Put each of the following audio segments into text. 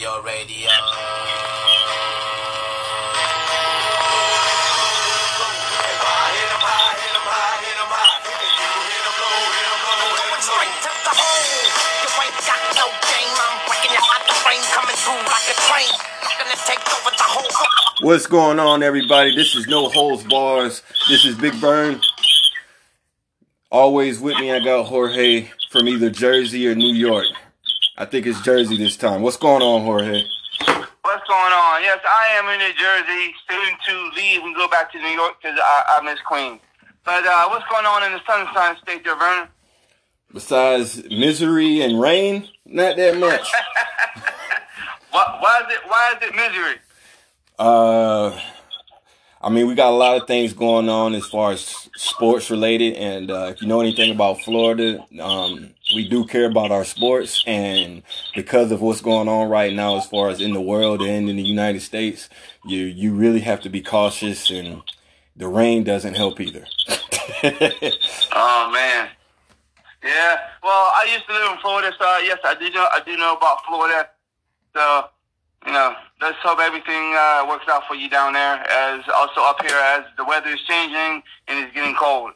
your radio. What's going on, everybody? This is No Holds Bars. This is Big Vern. Always with me, I got Jorge from either Jersey or New York. I think it's Jersey this time. What's going on, Jorge? What's going on? Yes, I am in New Jersey, soon to leave and go back to New York because I, I miss Queens. But uh, what's going on in the Sunshine State there, Vernon? Besides misery and rain, not that much. why, why is it? Why is it misery? Uh, I mean, we got a lot of things going on as far as sports related, and uh, if you know anything about Florida, um, we do care about our sports, and because of what's going on right now, as far as in the world and in the United States, you you really have to be cautious, and the rain doesn't help either. oh man, yeah. Well, I used to live in Florida, so yes, I do know I do know about Florida. So you know, let's hope everything uh, works out for you down there. As also up here, as the weather is changing and it's getting cold.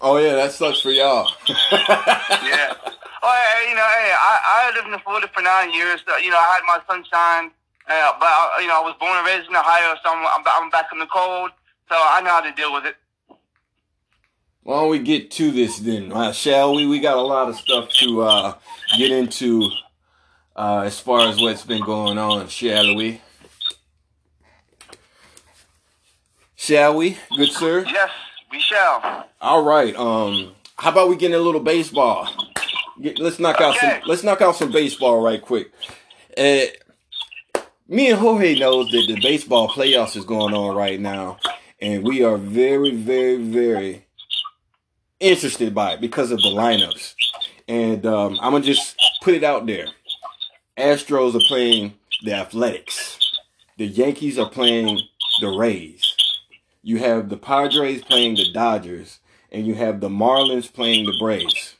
Oh yeah, that sucks for y'all. yeah. Oh, hey, you know, hey, I, I lived in Florida for nine years. So, you know, I had my sunshine, uh, but uh, you know, I was born and raised in Ohio, so I'm, I'm, I'm back in the cold, so I know how to deal with it. Why don't we get to this then, uh, shall we? We got a lot of stuff to uh, get into uh, as far as what's been going on, shall we? Shall we, good sir? Yes, we shall. All right. Um, how about we get in a little baseball? Get, let's knock okay. out some. Let's knock out some baseball right quick. Uh, me and Jorge knows that the baseball playoffs is going on right now, and we are very, very, very interested by it because of the lineups. And um, I'm gonna just put it out there. Astros are playing the Athletics. The Yankees are playing the Rays. You have the Padres playing the Dodgers, and you have the Marlins playing the Braves.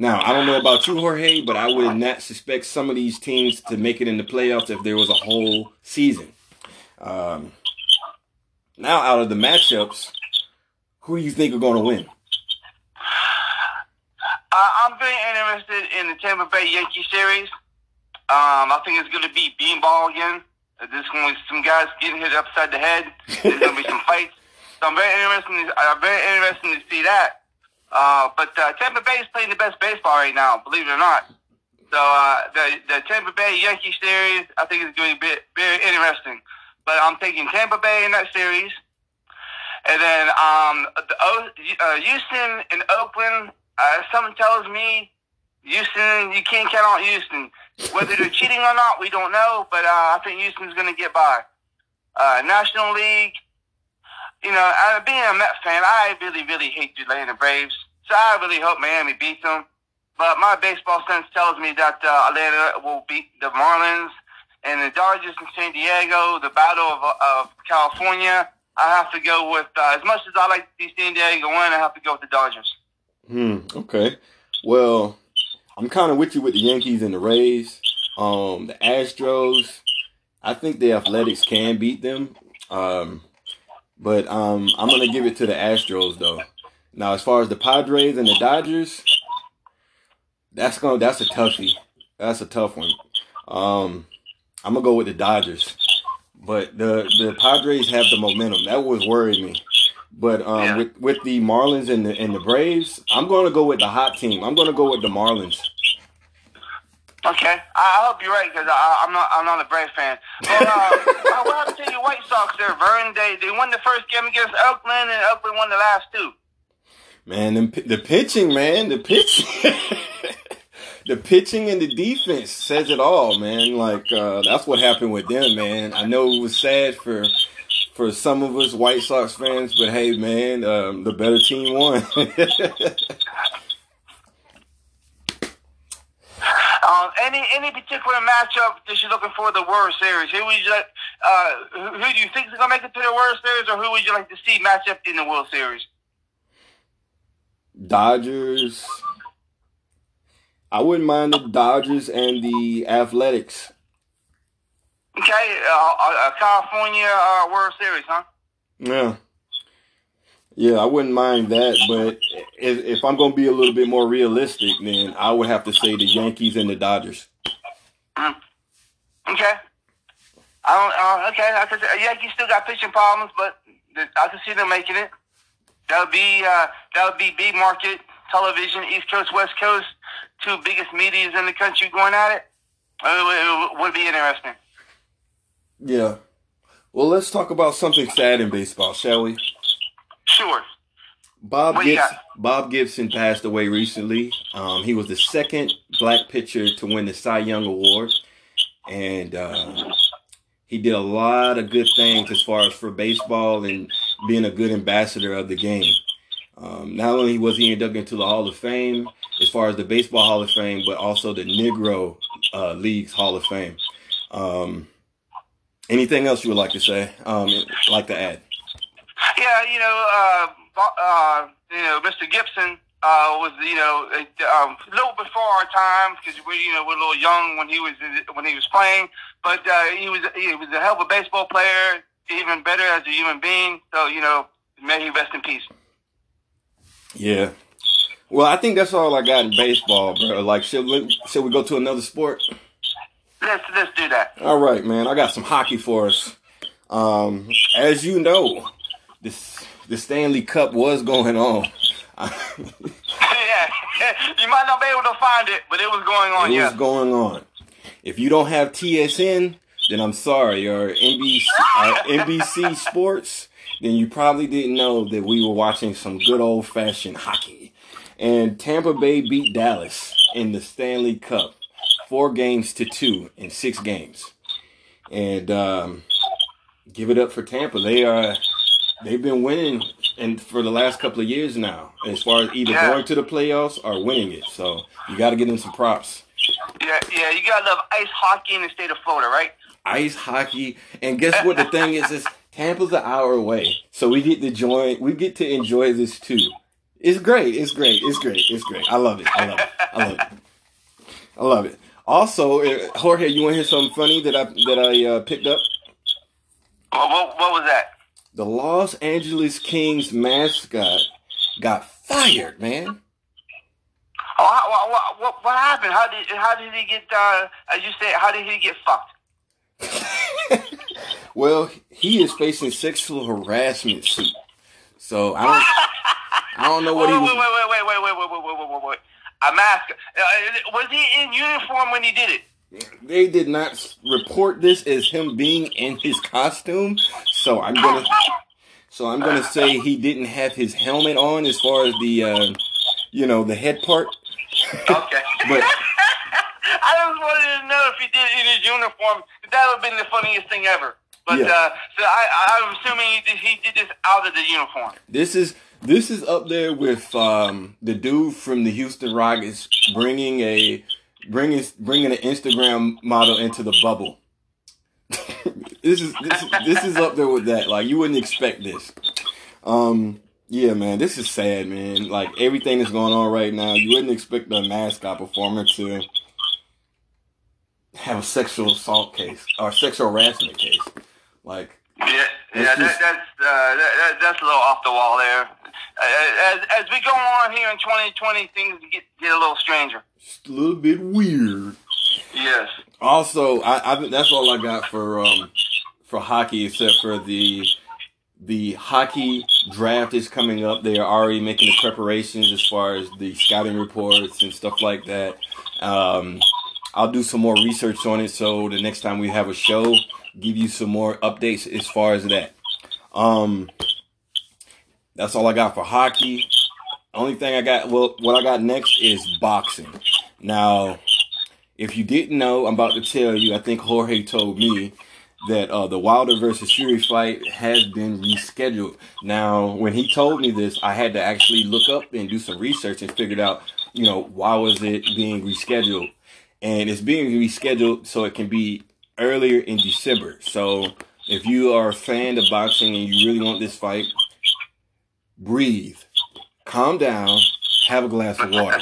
Now, I don't know about you, Jorge, but I would not suspect some of these teams to make it in the playoffs if there was a whole season. Um, now, out of the matchups, who do you think are going to win? Uh, I'm very interested in the Tampa Bay Yankee series. Um, I think it's going to be beanball again. There's going to be some guys getting hit upside the head. There's going to be some fights. So I'm very interested. I'm very interested to see that. Uh, but uh, Tampa Bay is playing the best baseball right now, believe it or not. So uh, the the Tampa Bay Yankee series, I think is going to be very interesting. But I'm taking Tampa Bay in that series, and then um, the uh, Houston and Oakland uh, something tells me Houston, you can't count on Houston. Whether they're cheating or not, we don't know, but uh, I think Houston's going to get by. Uh, National League, you know, uh, being a Met fan, I really, really hate the Atlanta Braves. So I really hope Miami beats them. But my baseball sense tells me that uh, Atlanta will beat the Marlins and the Dodgers in San Diego, the Battle of, of California. I have to go with, uh, as much as I like to see San Diego win, I have to go with the Dodgers. Hmm. Okay. Well, I'm kind of with you with the Yankees and the Rays. Um, the Astros, I think the Athletics can beat them. Um, but um, I'm gonna give it to the Astros though. Now, as far as the Padres and the Dodgers, that's gonna that's a toughie. That's a tough one. Um, I'm gonna go with the Dodgers, but the the Padres have the momentum. That was worrying me. But um, yeah. with with the Marlins and the and the Braves, I'm going to go with the hot team. I'm going to go with the Marlins. Okay, I hope you're right because I'm not I'm not a Braves fan. But uh, what happened to your White Sox there, Vern? They they won the first game against Oakland, and Oakland won the last two. Man, the, the pitching, man, the pitching, the pitching and the defense says it all, man. Like uh, that's what happened with them, man. I know it was sad for for some of us White Sox fans, but hey, man, um, the better team won. um, any any particular matchup that you're looking for the World Series? Who would you like? Uh, who, who do you think is going to make it to the World Series, or who would you like to see match up in the World Series? Dodgers. I wouldn't mind the Dodgers and the Athletics. Okay, uh, uh, California uh, World Series, huh? Yeah. Yeah, I wouldn't mind that, but if, if I'm going to be a little bit more realistic, then I would have to say the Yankees and the Dodgers. Mm. Okay. I don't. Uh, okay, I could say Yankees still got pitching problems, but I can see them making it. That would be uh, that would be big market television, East Coast, West Coast, two biggest medias in the country going at it. It would be interesting. Yeah. Well, let's talk about something sad in baseball, shall we? Sure. Bob Gibson, Bob Gibson passed away recently. Um, he was the second black pitcher to win the Cy Young Award, and uh, he did a lot of good things as far as for baseball and being a good ambassador of the game. Um, not only was he inducted into the Hall of Fame, as far as the Baseball Hall of Fame, but also the Negro uh, Leagues Hall of Fame. Um, anything else you would like to say? Um, like to add? Yeah, you know, uh, uh, you know, Mr. Gibson uh, was you know um, a little before our time because we you know we're a little young when he was when he was playing, but uh, he was he was a hell of a baseball player, even better as a human being. So you know, may he rest in peace. Yeah. Well, I think that's all I got in baseball, bro. Like, should we, should we go to another sport? Let's let's do that. All right, man. I got some hockey for us. Um, as you know, this the Stanley Cup was going on. yeah, you might not be able to find it, but it was going on. It yeah. was going on. If you don't have TSN, then I'm sorry, or NBC, uh, NBC Sports, then you probably didn't know that we were watching some good old fashioned hockey. And Tampa Bay beat Dallas in the Stanley Cup, four games to two in six games. And um, give it up for Tampa. They are they've been winning and for the last couple of years now, as far as either yeah. going to the playoffs or winning it. So you got to give them some props. Yeah, yeah, you gotta love ice hockey in the state of Florida, right? Ice hockey, and guess what? the thing is, is Tampa's an hour away, so we get to join. We get to enjoy this too. It's great. It's great. It's great. It's great. I love it. I love it. I love it. I love it. Also, uh, Jorge, you want to hear something funny that I that I uh, picked up? What, what, what was that? the Los Angeles Kings mascot got fired, man. Oh, what, what, what happened? How did how did he get? Uh, as you said, how did he get fucked? well, he is facing sexual harassment suit. So I don't, I don't know what wait, he was. Wait, wait, wait, wait, wait, wait, wait, wait, wait, wait, wait. A mascot. Uh, was he in uniform when he did it? They did not report this as him being in his costume, so I'm gonna, so I'm gonna say he didn't have his helmet on as far as the, uh, you know, the head part. Okay. but I just wanted to know if he did it in his uniform. That would have been the funniest thing ever. But yeah. uh, so I, I'm assuming he did, he did this out of the uniform. This is this is up there with um, the dude from the Houston Rockets bringing a bringing bringing an Instagram model into the bubble. this is this this is up there with that. Like you wouldn't expect this. Um, yeah, man, this is sad, man. Like everything that's going on right now, you wouldn't expect a mascot performer to have a sexual assault case or sexual harassment case. Like, yeah, yeah, just, that, that's uh, that, that's a little off the wall there. As as we go on here in 2020, things get get a little stranger. Just a little bit weird. Yes. Also, I, I that's all I got for um for hockey, except for the the hockey draft is coming up. They are already making the preparations as far as the scouting reports and stuff like that. Um, I'll do some more research on it, so the next time we have a show, give you some more updates as far as that. Um, that's all I got for hockey. Only thing I got, well, what I got next is boxing. Now, if you didn't know, I'm about to tell you. I think Jorge told me that uh, the Wilder versus Fury fight has been rescheduled. Now, when he told me this, I had to actually look up and do some research and figured out, you know, why was it being rescheduled? And it's being rescheduled so it can be earlier in December. So if you are a fan of boxing and you really want this fight, breathe, calm down, have a glass of water,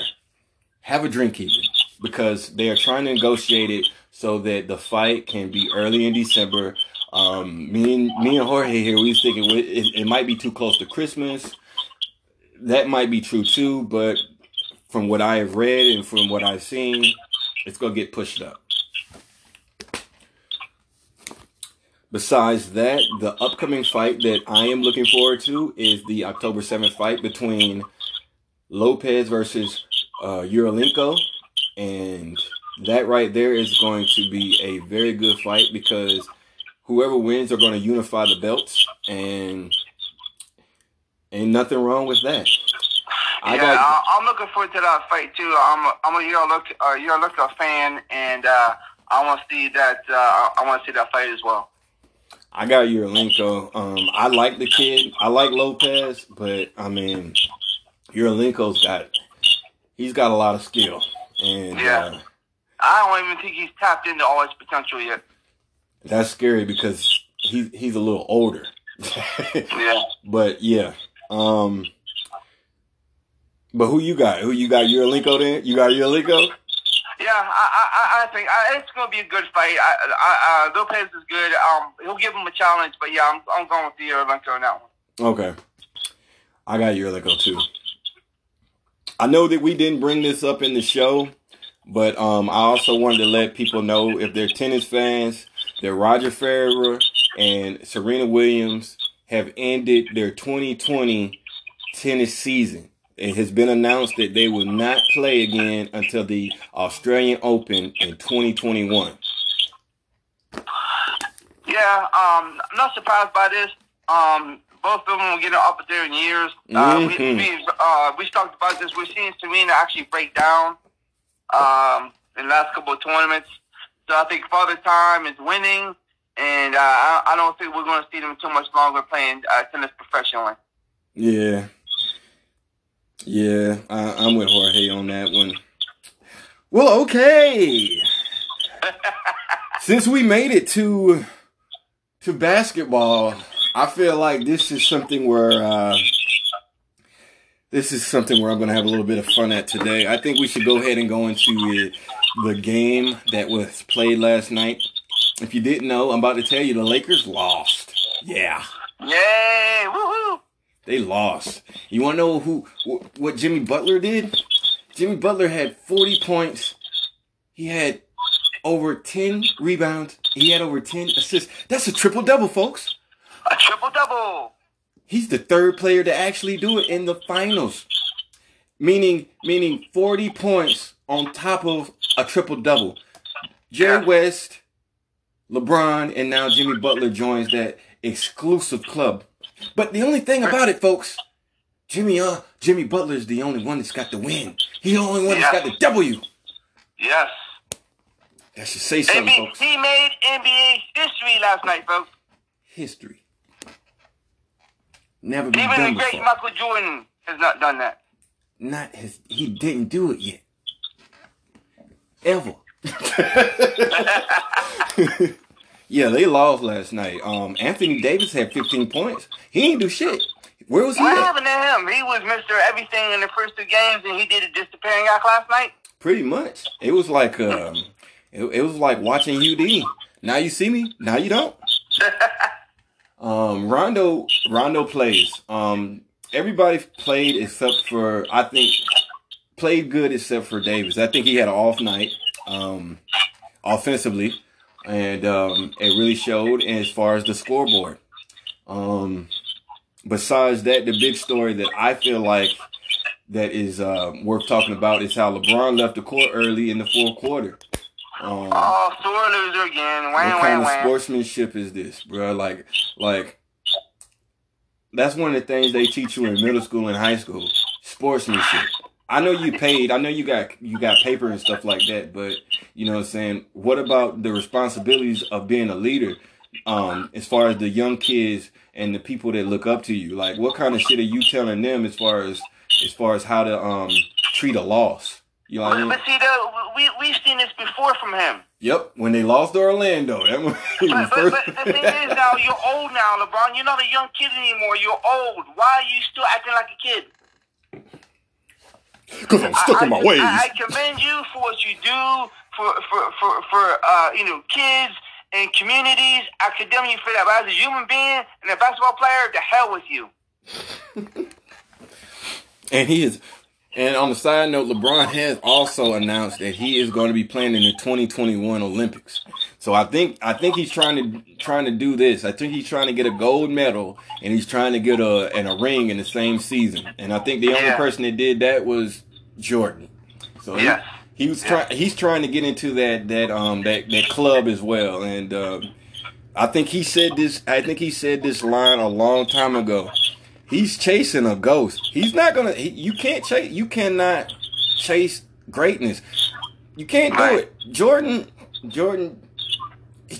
have a drink even, because they are trying to negotiate it so that the fight can be early in December. Um, me and me and Jorge here, we was thinking it, it might be too close to Christmas. That might be true too, but from what I have read and from what I've seen, it's gonna get pushed up. Besides that, the upcoming fight that I am looking forward to is the October 7th fight between Lopez versus uh, Uralenko. And that right there is going to be a very good fight because whoever wins are going to unify the belts. And ain't nothing wrong with that. I yeah, got, I'm looking forward to that fight too. I'm a, I'm a Uralenko, uh, Uralenko fan, and uh, I want to see that. Uh, I want to see that fight as well. I got Uralenko. Um, I like the kid. I like Lopez, but I mean, Uralenko's got he's got a lot of skill, and yeah, uh, I don't even think he's tapped into all his potential yet. That's scary because he's he's a little older. yeah, but yeah. Um, but who you got? Who you got? Uralenko then? You got Uralenko? Yeah, I, I, I think I, it's gonna be a good fight. I, I, uh, Lopez is good. Um, he'll give him a challenge, but yeah, I'm, I'm going with the Uralenko on that one. Okay, I got Uralenko too. I know that we didn't bring this up in the show, but um, I also wanted to let people know if they're tennis fans that Roger Federer and Serena Williams have ended their 2020 tennis season. It has been announced that they will not play again until the Australian Open in 2021. Yeah, um, I'm not surprised by this. Um, both of them are getting up there in years. Uh, mm-hmm. we, we, uh, we talked about this. We're seeing Serena actually break down um, in the last couple of tournaments. So I think Father Time is winning, and uh, I, I, don't think we're going to see them too much longer playing uh, tennis professionally. Yeah, yeah, I, am with Jorge on that one. Well, okay. Since we made it to to basketball, I feel like this is something where uh, this is something where I'm going to have a little bit of fun at today. I think we should go ahead and go into the game that was played last night. If you didn't know, I'm about to tell you the Lakers lost. Yeah. Yay! Woohoo! They lost. You want to know who what Jimmy Butler did? Jimmy Butler had 40 points. He had over 10 rebounds. He had over 10 assists. That's a triple double, folks. A triple double. He's the third player to actually do it in the finals. Meaning meaning 40 points on top of a triple double. Jerry. West, LeBron, and now Jimmy Butler joins that exclusive club but the only thing about it, folks, Jimmy uh Jimmy Butler's the only one that's got the win. He's the only one yes. that's got the W. Yes. That should say something, folks. He made NBA history last night, folks. History. Never been Even done the great before. Michael Jordan has not done that. Not his. He didn't do it yet. Ever. Yeah, they lost last night. Um, Anthony Davis had 15 points. He didn't do shit. Where was he? What at? happened to him? He was Mr. Everything in the first two games, and he did a disappearing act last night. Pretty much. It was like um, it, it was like watching UD. Now you see me. Now you don't. um, Rondo Rondo plays. Um, everybody played except for I think played good except for Davis. I think he had an off night. Um, offensively and um, it really showed as far as the scoreboard. Um, besides that, the big story that I feel like that is uh, worth talking about is how LeBron left the court early in the fourth quarter. Um, oh, sore loser again. Wham, what kind of sportsmanship is this, bro? Like, like that's one of the things they teach you in middle school and high school: sportsmanship. I know you paid. I know you got you got paper and stuff like that, but you know what I'm saying. What about the responsibilities of being a leader? Um, as far as the young kids and the people that look up to you, like what kind of shit are you telling them as far as as far as how to um treat a loss? You know what I mean? But see, the, we we've seen this before from him. Yep, when they lost Orlando. That was, but, but, but the thing is now, you're old now, LeBron. You're not a young kid anymore. You're old. Why are you still acting like a kid? Because I'm stuck I, in my ways. I, I, commend you for what you do for for for, for uh, you know kids and communities. I condemn you for that. But as a human being and a basketball player, the hell with you. and he is. And on the side note, LeBron has also announced that he is going to be playing in the 2021 Olympics. So I think I think he's trying to trying to do this. I think he's trying to get a gold medal and he's trying to get a and a ring in the same season. And I think the only yeah. person that did that was Jordan. So yeah. he, he was trying he's trying to get into that that um that that club as well. And uh, I think he said this I think he said this line a long time ago. He's chasing a ghost. He's not gonna. He, you can't chase. You cannot chase greatness. You can't do right. it. Jordan. Jordan.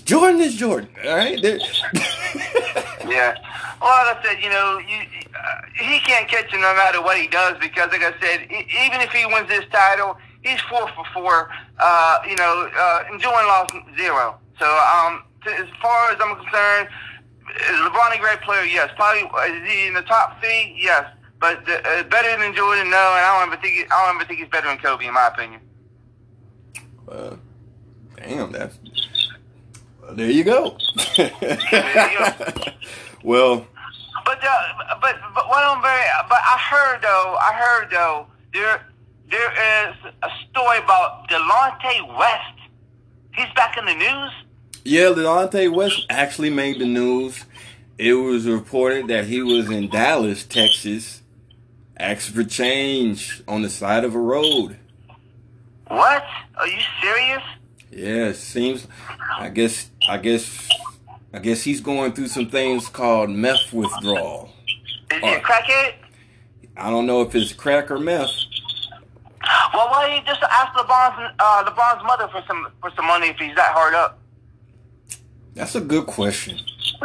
Jordan is Jordan. All right. yeah. Well, like I said, you know, you, uh, he can't catch him no matter what he does because, like I said, even if he wins this title, he's four for four. Uh, you know, uh, and Jordan lost zero. So, um, to, as far as I'm concerned, is LeBron a great player? Yes. Probably is he in the top three? Yes. But the, uh, better than Jordan? No. And I don't ever think he, I don't ever think he's better than Kobe, in my opinion. Well, damn, that's there you go. well, but uh, but but what I'm very but I heard though I heard though there there is a story about Delonte West. He's back in the news. Yeah, Delonte West actually made the news. It was reported that he was in Dallas, Texas, asking for change on the side of a road. What? Are you serious? Yeah, it seems. I guess. I guess. I guess he's going through some things called meth withdrawal. Is he a crackhead? I don't know if it's crack or meth. Well, why don't you just ask LeBron's uh, LeBron's mother for some for some money if he's that hard up? That's a good question.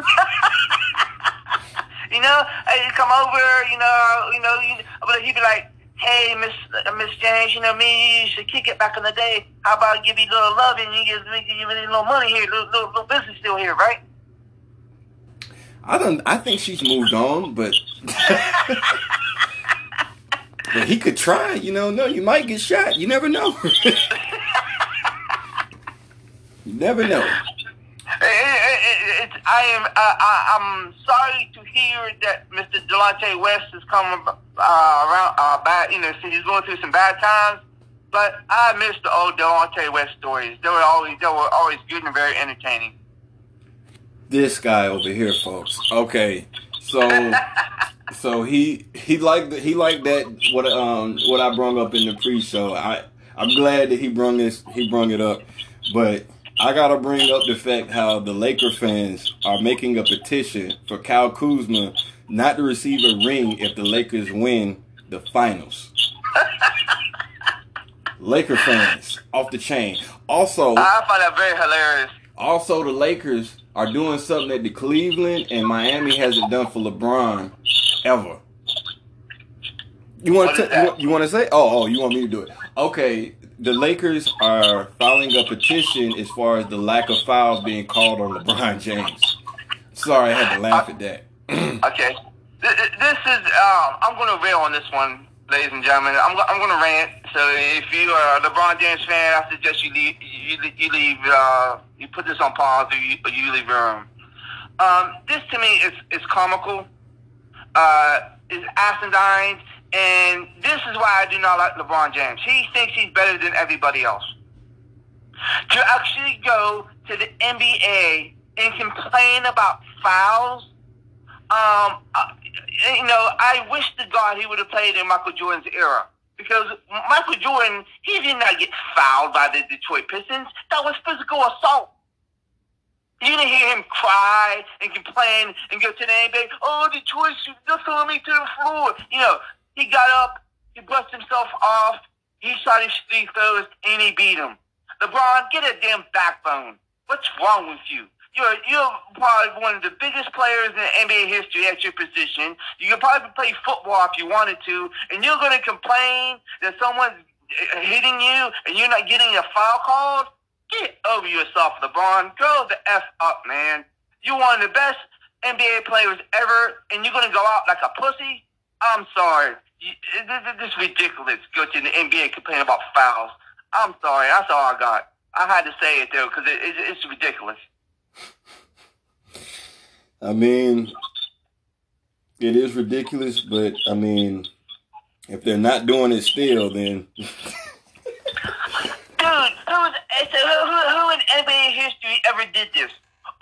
you know, hey, come over, you know, you know, you, but he'd be like, "Hey, Miss uh, Miss James, you know me, you should kick it back in the day. How about I give you a little love and you give me give me a little money here, little, little, little business still here, right?" I don't. I think she's moved on, but but he could try. You know, no, you might get shot. You never know. you never know. It, it, I am. Uh, I, am sorry to hear that Mr. Delonte West is coming uh, around uh, bad. You know, he's going through some bad times. But I miss the old Delonte West stories. They were always they were always good and very entertaining. This guy over here, folks. Okay, so so he he liked he liked that what um what I brought up in the pre-show. I I'm glad that he brung this he brung it up, but I gotta bring up the fact how the Laker fans are making a petition for Kyle Kuzma not to receive a ring if the Lakers win the finals. Laker fans off the chain. Also, I find that very hilarious. Also, the Lakers are doing something that the Cleveland and Miami hasn't done for LeBron ever. You want to? You, you want to say? Oh, oh, you want me to do it? Okay the Lakers are filing a petition as far as the lack of fouls being called on LeBron James. Sorry, I had to laugh at that. okay, this is um, I'm going to rail on this one, ladies and gentlemen. I'm I'm going to rant. So if you are a LeBron James fan, I suggest you leave you, you leave uh, you put this on pause or you, or you leave room. Um, this to me is is comical. Uh, is asinine and this is why I do not like LeBron James. He thinks he's better than everybody else. To actually go to the NBA and complain about fouls, um, you know, I wish to God he would have played in Michael Jordan's era. Because Michael Jordan, he did not get fouled by the Detroit Pistons. That was physical assault. You didn't hear him cry and complain and go to the NBA, oh, Detroit, they're throwing me to the floor. You know, he got up, he brushed himself off, he shot his three throws, and he beat him. LeBron, get a damn backbone. What's wrong with you? You're you're probably one of the biggest players in NBA history at your position. You could probably play football if you wanted to, and you're going to complain that someone's uh, hitting you and you're not getting a foul called. Get over yourself, LeBron. Grow the f up, man. You're one of the best NBA players ever, and you're going to go out like a pussy. I'm sorry. this is ridiculous. Go to the NBA complain about fouls. I'm sorry. That's all I got. I had to say it though because it, it, it's ridiculous. I mean, it is ridiculous, but I mean, if they're not doing it still, then. Dude, who, who, who in NBA history ever did this?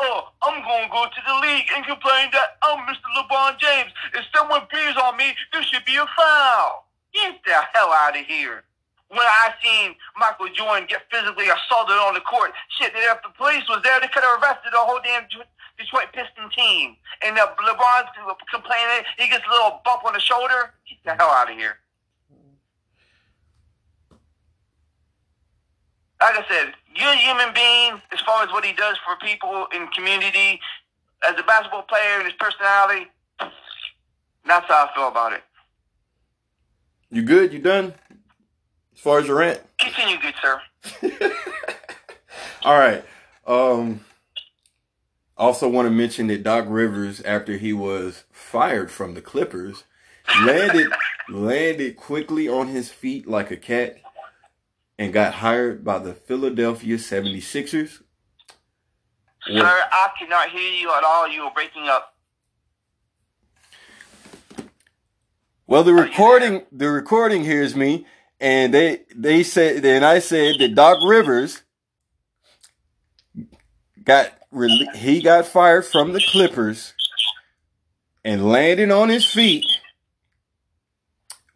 Oh, I'm going to go to the league and complain that oh, I'm Mr. LeBron James. If someone breathes on me, there should be a foul. Get the hell out of here. When I seen Michael Jordan get physically assaulted on the court, shit, if the police was there, they could have arrested the whole damn Detroit Piston team. And LeBron's complaining, he gets a little bump on the shoulder. Get the hell out of here. Like I said, you're a human being as far as what he does for people in community. As a basketball player and his personality, that's how I feel about it. You good? You done? As far as your rant? Continue, good sir. All right. Um, also want to mention that Doc Rivers, after he was fired from the Clippers, landed landed quickly on his feet like a cat and got hired by the Philadelphia 76ers. Sir, I cannot hear you at all. You are breaking up. Well, the recording the recording hears me, and they they said then I said that Doc Rivers got he got fired from the Clippers and landed on his feet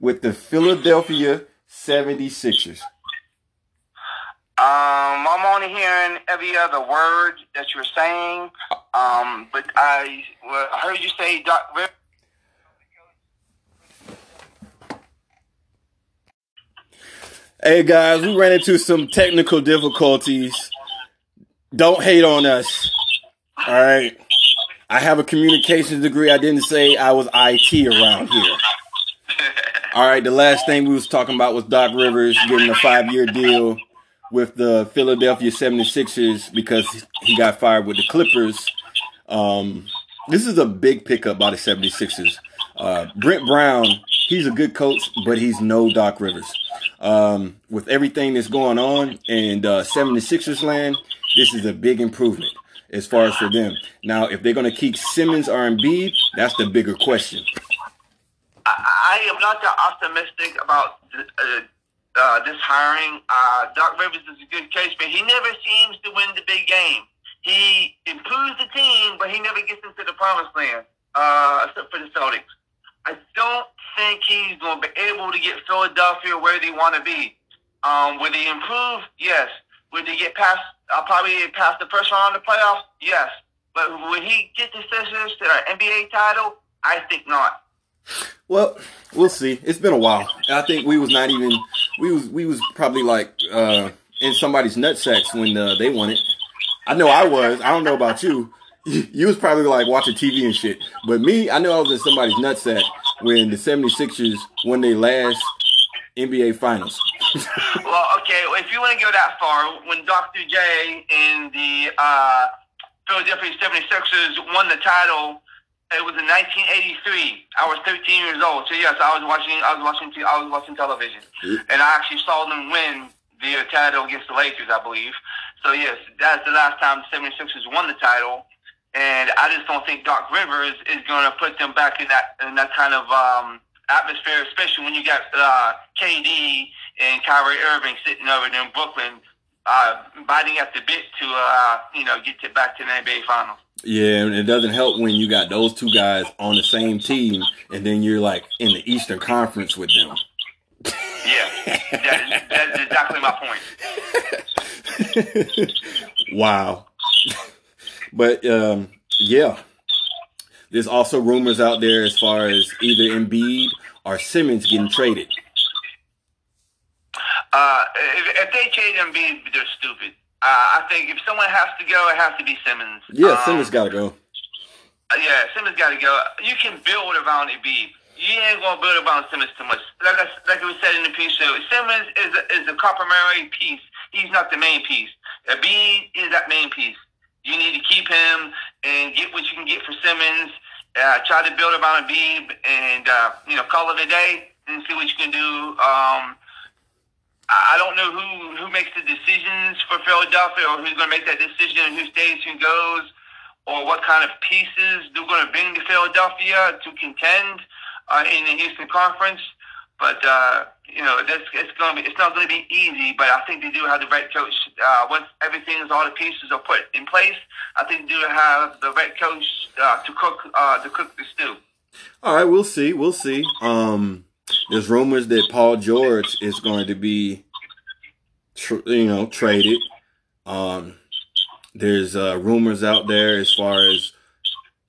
with the Philadelphia 76ers. Um, I'm only hearing every other word that you're saying. Um, but I, heard you say Doc. Hey guys, we ran into some technical difficulties. Don't hate on us. All right. I have a communications degree. I didn't say I was IT around here. All right. The last thing we was talking about was Doc Rivers getting a five year deal with the Philadelphia 76ers because he got fired with the Clippers. Um, this is a big pickup by the 76ers. Uh, Brett Brown, he's a good coach, but he's no Doc Rivers. Um, with everything that's going on in uh, 76ers land, this is a big improvement as far as for them. Now, if they're going to keep Simmons or Embiid, that's the bigger question. I, I am not that optimistic about uh, uh, this hiring. Uh, Doc Rivers is a good case, but he never seems to win the big game. He improves the team, but he never gets into the promised land, uh, except for the Celtics. I don't think he's going to be able to get Philadelphia where they want to be. Um, will they improve? Yes. Will they get past, uh, probably past the first round of the playoffs? Yes. But will he get the Sixers to an NBA title? I think not. Well, we'll see. It's been a while. I think we was not even we was we was probably like uh, in somebody's nutsacks when uh, they won it. I know I was. I don't know about you. You was probably like watching TV and shit. But me, I know I was in somebody's nutsack when the 76ers won their last NBA Finals. well, okay. If you want to go that far, when Dr. J and the uh, Philadelphia 76ers won the title it was in 1983. I was 13 years old. So yes, I was watching. I was watching. I was watching television, and I actually saw them win the title against the Lakers, I believe. So yes, that's the last time the 76ers won the title, and I just don't think Doc Rivers is going to put them back in that in that kind of um, atmosphere, especially when you got uh, KD and Kyrie Irving sitting over there in Brooklyn, uh, biting at the bit to uh, you know get to back to the NBA Finals. Yeah, and it doesn't help when you got those two guys on the same team, and then you're like in the Eastern Conference with them. Yeah, that, that's exactly my point. wow. but um, yeah, there's also rumors out there as far as either Embiid or Simmons getting traded. Uh, if, if they trade Embiid, they're stupid. Uh, I think if someone has to go, it has to be Simmons. Yeah, um, Simmons got to go. Uh, yeah, Simmons got to go. You can build around Embiid. You ain't gonna build around Simmons too much. Like I, like we said in the piece, show, Simmons is a, is a complementary piece. He's not the main piece. Embiid is that main piece. You need to keep him and get what you can get for Simmons. Uh, try to build around Embiid and uh, you know call it a day. and see what you can do. Um, I don't know who who makes the decisions for Philadelphia or who's going to make that decision, and who stays, who goes, or what kind of pieces they're going to bring to Philadelphia to contend uh, in the Eastern Conference. But uh, you know, that's, it's going to be it's not going to be easy. But I think they do have the right coach. Uh, once everything's all the pieces are put in place, I think they do have the right coach uh, to cook uh, to cook the stew. All right, we'll see. We'll see. Um, there's rumors that Paul George is going to be, tr- you know, traded. Um, there's uh, rumors out there as far as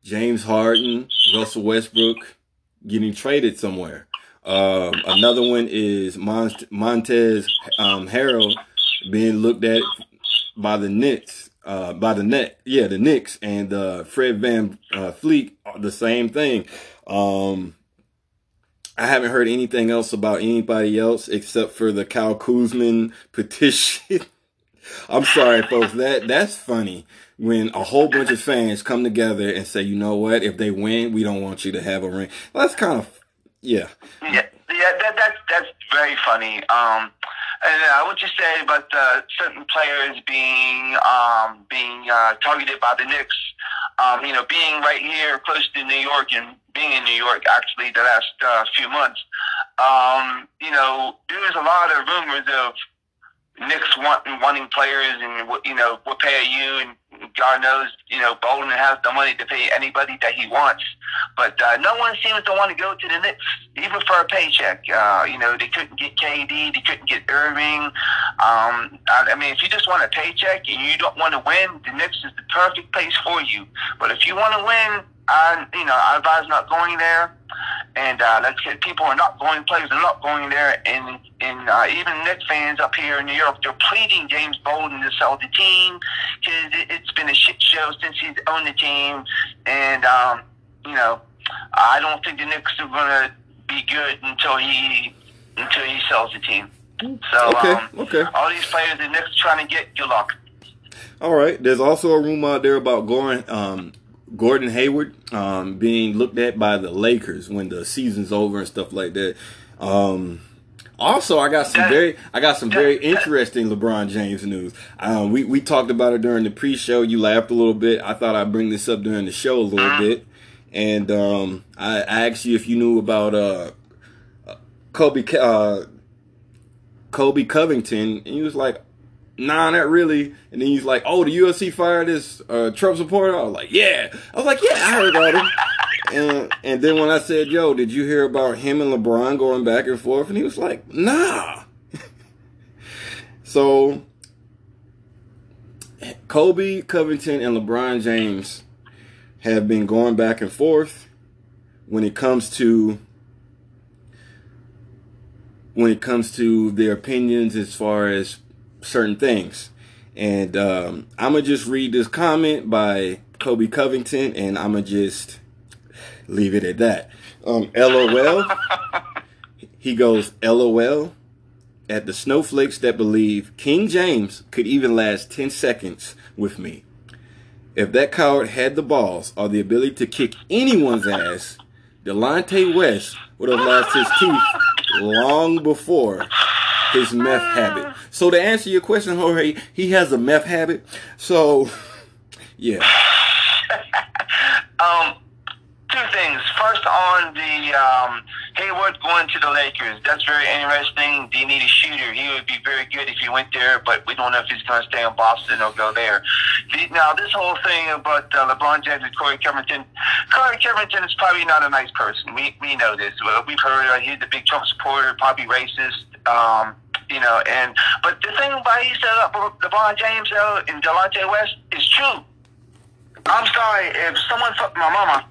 James Harden, Russell Westbrook getting traded somewhere. Uh, another one is Mont- Montez um, Harrell being looked at by the Knicks, uh, by the net, yeah, the Knicks and uh, Fred Van uh, Fleet, the same thing. Um, I haven't heard anything else about anybody else except for the Kyle Kuzma petition. I'm sorry, folks. That that's funny when a whole bunch of fans come together and say, you know what? If they win, we don't want you to have a ring. That's kind of yeah. Yeah, yeah. That that's that's very funny. Um, and I would just say about uh, certain players being um, being uh, targeted by the Knicks, um, you know, being right here close to New York and being in New York actually the last uh, few months, um, you know, there's a lot of rumors of Knicks wanting wanting players and you know we'll pay you and God knows you know Dolan has the money to pay anybody that he wants, but uh, no one seems to want to go to the Knicks even for a paycheck. Uh, you know they couldn't get KD, they couldn't get Irving. Um, I, I mean if you just want a paycheck and you don't want to win, the Knicks is the perfect place for you. But if you want to win, I you know I advise not going there. And uh, let's get people are not going, players are not going there, and and uh, even Knicks fans up here in New York, they're pleading James Dolan to sell the team because it, it's been a shit show since he's owned the team, and um, you know, I don't think the Knicks are going to be good until he until he sells the team. So Okay, um, okay. all these players the Knicks trying to get, good luck. All right. There's also a rumor out there about Gordon, um, Gordon Hayward um, being looked at by the Lakers when the season's over and stuff like that. Um, also, I got some very, I got some very interesting LeBron James news. Um, we we talked about it during the pre-show. You laughed a little bit. I thought I'd bring this up during the show a little bit, and um, I, I asked you if you knew about uh, Colby uh, Colby Covington, and he was like, "Nah, not really." And then he's like, "Oh, the UFC fired this uh, Trump supporter." I was like, "Yeah." I was like, "Yeah, I heard about him." and and then when I said, "Yo, did you hear about him and LeBron going back and forth?" and he was like, "Nah." so Colby Covington and LeBron James have been going back and forth when it comes to when it comes to their opinions as far as certain things. And um, I'm gonna just read this comment by Colby Covington, and I'm gonna just leave it at that. Um, LOL. he goes, LOL. At the snowflakes that believe King James could even last 10 seconds with me. If that coward had the balls or the ability to kick anyone's ass, Delonte West would have lost his teeth long before his meth habit. So to answer your question, Jorge, he has a meth habit. So, yeah. Um, two things. First, on the um, Hayward going to the Lakers, that's very interesting. They need a shooter. He would be very good if he went there, but we don't know if he's going to stay in Boston or go there. The, now, this whole thing about uh, LeBron James and Corey Covington, Corey Covington is probably not a nice person. We we know this. We've heard uh, he's a big Trump supporter, probably racist. Um, you know, and but the thing about he said about LeBron James though, and Delonte West is true. I'm sorry if someone fucked my mama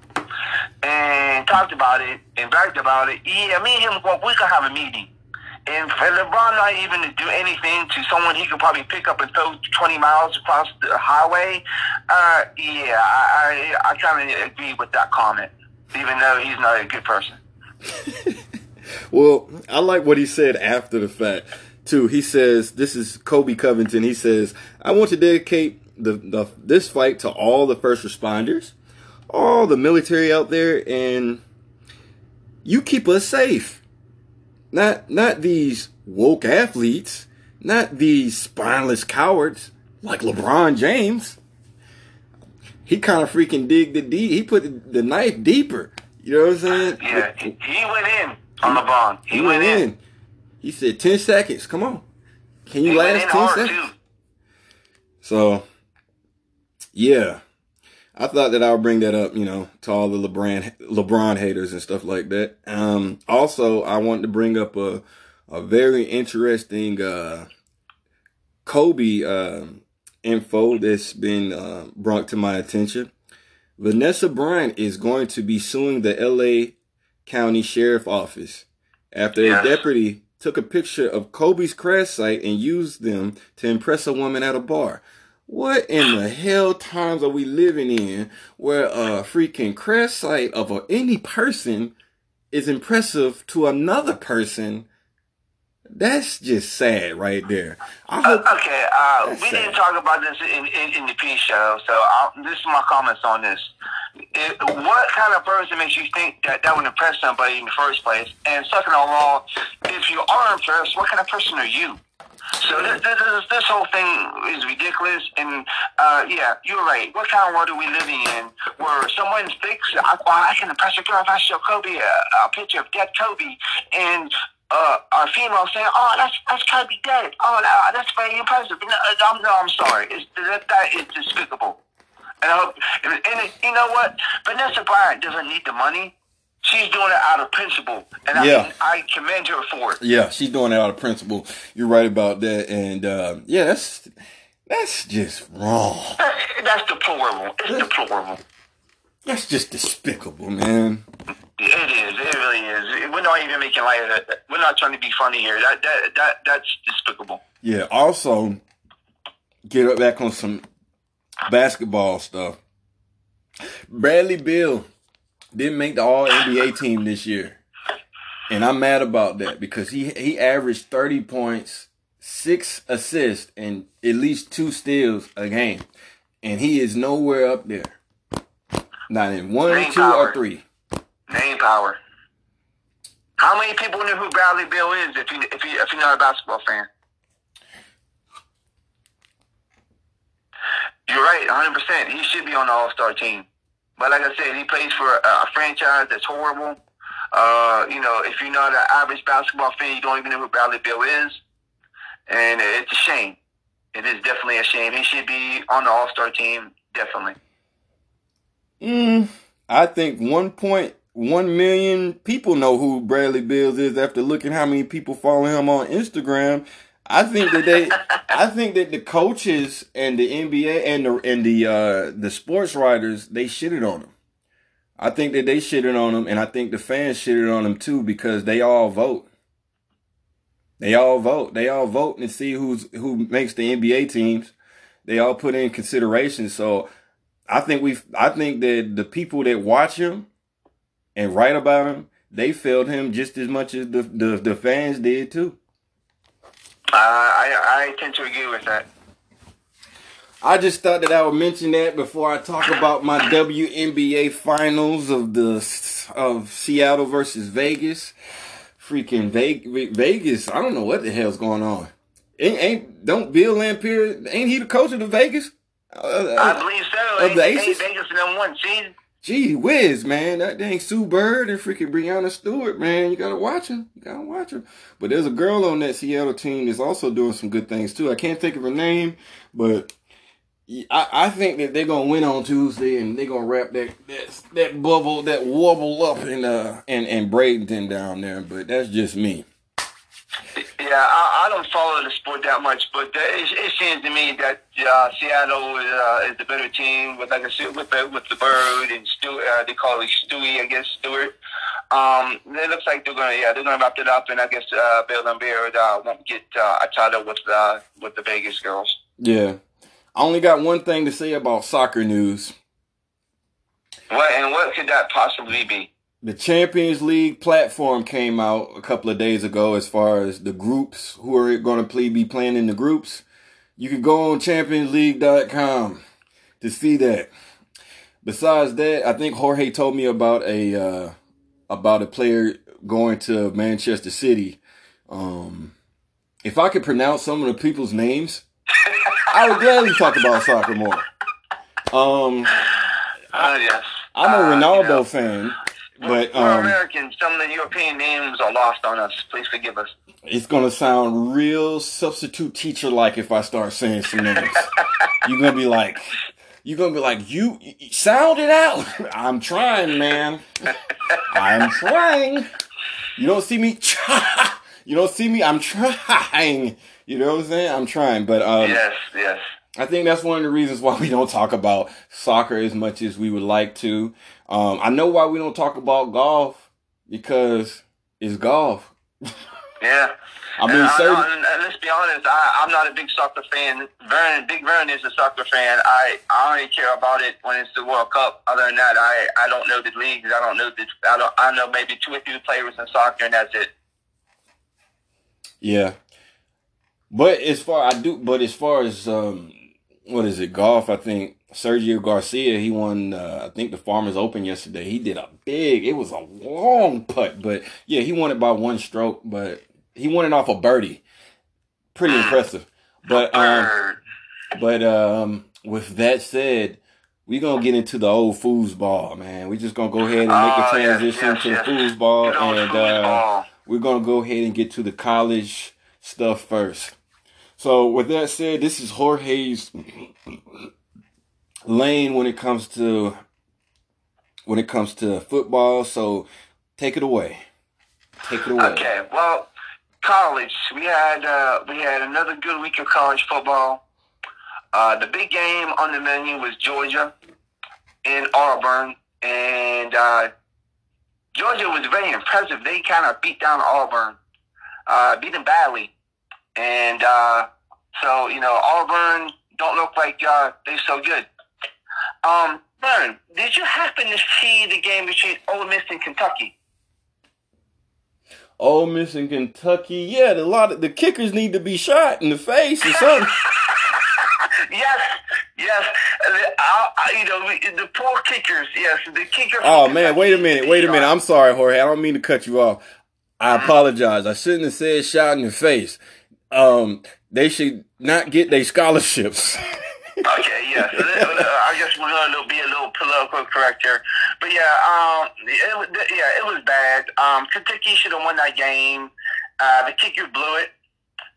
and talked about it and bragged about it. Yeah, me and him, well, we could have a meeting. And for LeBron not even to do anything to someone he could probably pick up and throw 20 miles across the highway, uh, yeah, I, I, I kind of agree with that comment, even though he's not a good person. Well, I like what he said after the fact too. He says, "This is Colby Covington." He says, "I want to dedicate the, the this fight to all the first responders, all the military out there, and you keep us safe. Not not these woke athletes, not these spineless cowards like LeBron James. He kind of freaking dig the deep. He put the knife deeper. You know what I'm saying? Yeah, he, he went in on LeBron. He, he went, went in. in. He said ten seconds. Come on, can you he last ten seconds? Too. So, yeah, I thought that I would bring that up, you know, to all the LeBron LeBron haters and stuff like that. Um, also, I wanted to bring up a a very interesting uh, Kobe uh, info that's been uh, brought to my attention. Vanessa Bryant is going to be suing the L.A. County Sheriff Office after a deputy took a picture of Kobe's crash site and used them to impress a woman at a bar. What in the hell times are we living in where a freaking crash site of a, any person is impressive to another person? That's just sad right there. Uh, okay, uh, we sad. didn't talk about this in, in, in the P show, so I'll, this is my comments on this. It, what kind of person makes you think that that would impress somebody in the first place? And second of all, if you are impressed, what kind of person are you? So this, this, this whole thing is ridiculous, and uh, yeah, you're right. What kind of world are we living in where someone thinks, I, I can impress a girl if I show Kobe a, a picture of dead Kobe, and uh, our female saying, "Oh, that's that's Kobe dead. Oh, that's very impressive." No, I'm, no, I'm sorry. It's, that, that is despicable. And, I hope, and, and you know what? Vanessa Bryant doesn't need the money. She's doing it out of principle, and yeah. I, I commend her for it. Yeah, she's doing it out of principle. You're right about that, and uh, yeah, that's that's just wrong. that's deplorable. It's deplorable. That's just despicable, man. It is. It really is. We're not even making light of it. We're not trying to be funny here. That that that that's despicable. Yeah. Also, get up back on some basketball stuff. Bradley Beal didn't make the All NBA team this year, and I'm mad about that because he he averaged 30 points, six assists, and at least two steals a game, and he is nowhere up there. Not in one, Name two, power. or three. Name power. How many people knew who Bradley Beal is if you if you if you're not a basketball fan? You're right, 100. percent He should be on the All Star team. But like I said, he plays for a, franchise that's horrible. Uh, you know, if you're not an average basketball fan, you don't even know who Bradley Beal is, and it's a shame. It is definitely a shame. He should be on the All Star team, definitely. Mm, I think one point one million people know who Bradley Beals is after looking how many people follow him on Instagram. I think that they, I think that the coaches and the NBA and the and the uh, the sports writers they shitted on him. I think that they shitted on him, and I think the fans shitted on him too because they all vote. They all vote. They all vote and see who's who makes the NBA teams. They all put in consideration. So I think we, I think that the people that watch him and write about him, they failed him just as much as the the, the fans did too. Uh, I, I tend to agree with that. I just thought that I would mention that before I talk about my WNBA finals of the of Seattle versus Vegas. Freaking Vegas, I don't know what the hell's going on. Ain't, ain't don't Bill Laimbeer ain't he the coach of the Vegas? Uh, I believe so. Of the Aces? Vegas number one seed. Gee whiz, man. That dang Sue Bird and freaking Breanna Stewart, man. You gotta watch them. You gotta watch them. But there's a girl on that Seattle team that's also doing some good things too. I can't think of her name, but I, I think that they're gonna win on Tuesday and they're gonna wrap that that that bubble that wobble up in uh in, in Bradenton down there. But that's just me. Yeah, I, I don't follow the sport that much, but it, it seems to me that uh, Seattle is, uh, is the better team with like I said with the with the bird and Stu, uh, they call it Stewie, I guess Stewart. Um, it looks like they're gonna yeah they're gonna wrap it up, and I guess uh, Bill Laimbeer uh, won't get uh, a title with uh, with the Vegas girls. Yeah, I only got one thing to say about soccer news. What and what could that possibly be? The Champions League platform came out a couple of days ago as far as the groups who are going to play, be playing in the groups. You can go on championsleague.com to see that. Besides that, I think Jorge told me about a uh, about a player going to Manchester City. Um, if I could pronounce some of the people's names, I would gladly talk about soccer more. Um, Uh, yes. I'm a Uh, Ronaldo you know, fan, but we're um, Americans. Some of the European names are lost on us. Please forgive us. it's gonna sound real substitute teacher like if I start saying some names. You're gonna be like, you're gonna be like, you, you sound it out. I'm trying, man. I'm trying. You don't see me. Try. You don't see me. I'm trying. You know what I'm saying? I'm trying, but um, yes, yes. I think that's one of the reasons why we don't talk about soccer as much as we would like to. Um, I know why we don't talk about golf because it's golf. Yeah. I mean, and, I- certain, I- let's be honest, I, I'm not a big soccer fan. Vern, Big Vern is a soccer fan. I, I only care about it when it's the World Cup. Other than that, I, I don't know the leagues. I don't know the. I don't. I know maybe two or three players in soccer, and that's it. yeah. But as far I do, but as far as um, what is it, golf? I think Sergio Garcia he won. Uh, I think the Farmers Open yesterday. He did a big. It was a long putt, but yeah, he won it by one stroke. But he won it off a birdie. Pretty impressive. But um, But um, with that said, we're gonna get into the old foosball, man. We just gonna go ahead and make a Oh, yes, transition yes, to yes. the foosball, Good old and uh, we're gonna go ahead and get to the college stuff first. So with that said, this is Jorge's lane when it comes to when it comes to football. So take it away. Take it away. Okay, well, college. We had uh, we had another good week of college football. Uh, the big game on the menu was Georgia and Auburn, and uh, Georgia was very impressive. They kind of beat down Auburn, uh, beat them badly, and uh, so you know Auburn don't look like uh, they're so good. Um, Vern, did you happen to see the game between Ole Miss and Kentucky? Ole Miss and Kentucky. Yeah, the lot of the kickers need to be shot in the face or something. yes, yes. The, I, I, you know, the poor kickers. Yes, the kickers. Oh man, wait a minute, wait a minute. I'm sorry, Jorge. I don't mean to cut you off. I apologize. I shouldn't have said shot in the face. Um, they should not get their scholarships. Okay, yes. I guess we're to be a little political correct here, but yeah, um, it, yeah, it was bad. Um, Kentucky should have won that game. Uh, the kicker blew it.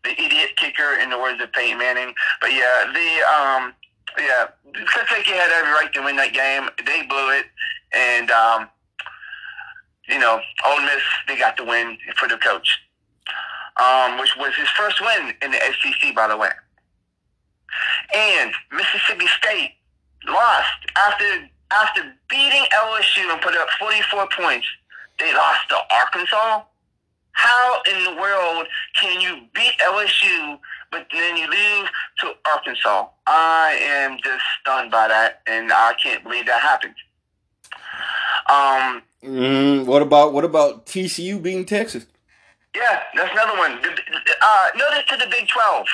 The idiot kicker, in the words of Peyton Manning. But yeah, the um, yeah, Kentucky had every right to win that game. They blew it, and um, you know, Ole Miss they got the win for the coach, um, which was his first win in the SEC, by the way. And Mississippi State lost after after beating LSU and put up 44 points. They lost to Arkansas. How in the world can you beat LSU but then you lose to Arkansas? I am just stunned by that, and I can't believe that happened. Um, mm, what about what about TCU beating Texas? yeah, that's another one. Uh, notice to the Big 12.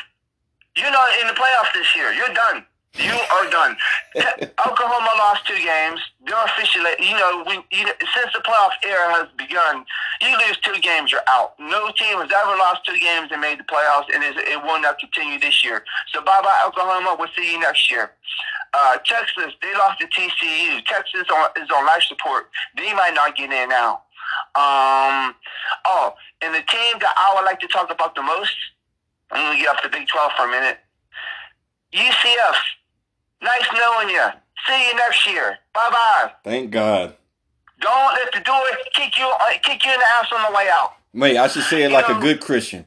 You're not in the playoffs this year. You're done. You are done. Oklahoma lost two games. They're officially, you know, we, you, since the playoff era has begun, you lose two games, you're out. No team has ever lost two games and made the playoffs, and it, it will not continue this year. So bye bye, Oklahoma. We'll see you next year. Uh, Texas, they lost to TCU. Texas on, is on life support. They might not get in now. Um, oh, and the team that I would like to talk about the most, I'm going to get off the Big 12 for a minute. UCF. Nice knowing you. See you next year. Bye bye. Thank God. Don't let the door kick you uh, kick you in the ass on the way out. Mate, I should say it like a good Christian.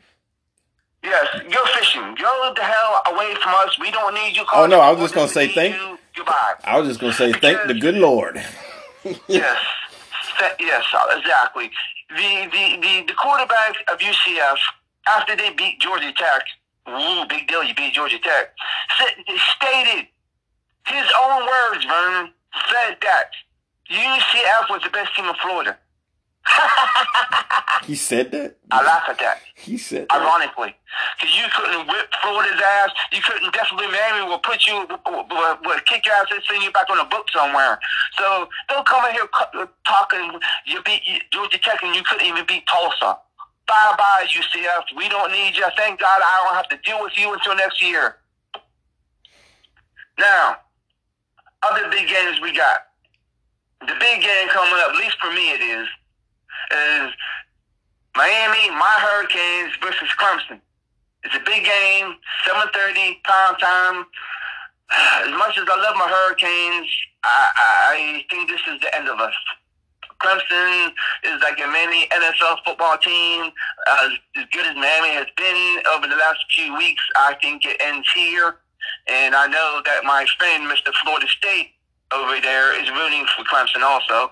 Yes, go fishing. Go the hell away from us. We don't need you. Oh, no, I was just gonna say thank- you. Goodbye. I was just gonna say thank the good Lord. yes, Th- yes, exactly. The, the the the quarterback of UCF after they beat Georgia Tech, ooh, big deal. You beat Georgia Tech. Stated his own words, Vernon said that UCF was the best team in Florida. He said that. I laugh at that. He said that. ironically. Because you couldn't whip Florida's ass. You couldn't definitely, Miami will put you, will, will, will kick your ass and send you back on a book somewhere. So don't come in here talking, you beat Georgia Tech and you couldn't even beat Tulsa. Bye bye, UCF. We don't need you. Thank God I don't have to deal with you until next year. Now, other big games we got. The big game coming up, at least for me it is, is Miami, my Hurricanes versus Clemson. It's a big game, 7.30, prime time. As much as I love my Hurricanes, I, I think this is the end of us. Clemson is like a mini NFL football team. Uh, as good as Miami has been over the last few weeks, I think it ends here. And I know that my friend, Mr. Florida State, over there is rooting for Clemson also.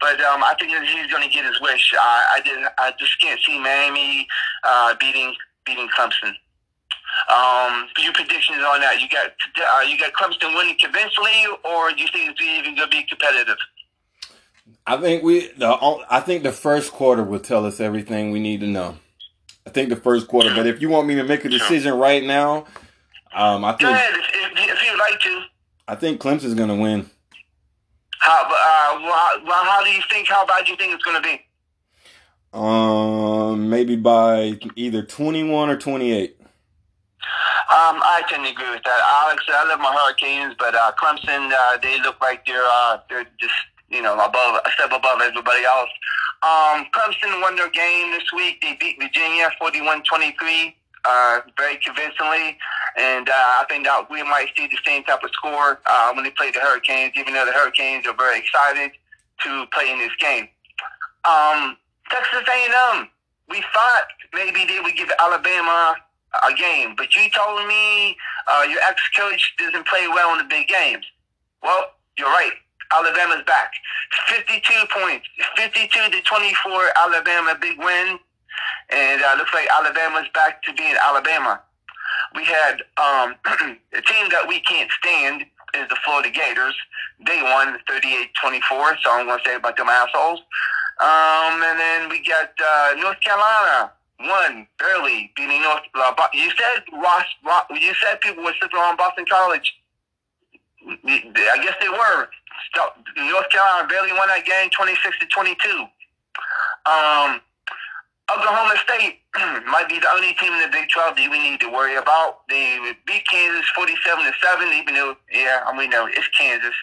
But um, I think he's going to get his wish. I, I did. I just can't see Miami uh, beating beating Clemson. Um, your predictions on that? You got uh, you got Clemson winning convincingly, or do you think it's even going to be competitive? I think we. The, I think the first quarter will tell us everything we need to know. I think the first quarter. But if you want me to make a decision right now, um, I think. Go ahead if, if, if you'd like to. I think Clemson's going to win. How, uh, well, well, how do you think? How bad do you think it's going to be? Um, maybe by either twenty-one or twenty-eight. Um, I tend to agree with that, Alex. I love my Hurricanes, but uh, Clemson, uh, they look like they're uh, they're just you know above a step above everybody else. Um, Clemson won their game this week. They beat Virginia 41-23 uh, very convincingly. And uh, I think that we might see the same type of score uh, when they play the Hurricanes, even though the Hurricanes are very excited to play in this game. Um, Texas A&M, we thought maybe they would give Alabama a game, but you told me uh, your ex-coach doesn't play well in the big games. Well, you're right. Alabama's back. 52 points. 52 to 24, Alabama, big win. And uh, looks like Alabama's back to being Alabama. We had um, a team that we can't stand is the Florida Gators. They won 38-24, so I'm going to say about them assholes. Um, and then we got uh, North Carolina won barely beating North. Uh, you said Ross, Ross. You said people were sitting on Boston College. I guess they were. North Carolina barely won that game, 26 to 22. Um, Oklahoma State might be the only team in the Big 12 that we need to worry about. They beat Kansas 47 to 7, even though, yeah, I mean, no, it's Kansas.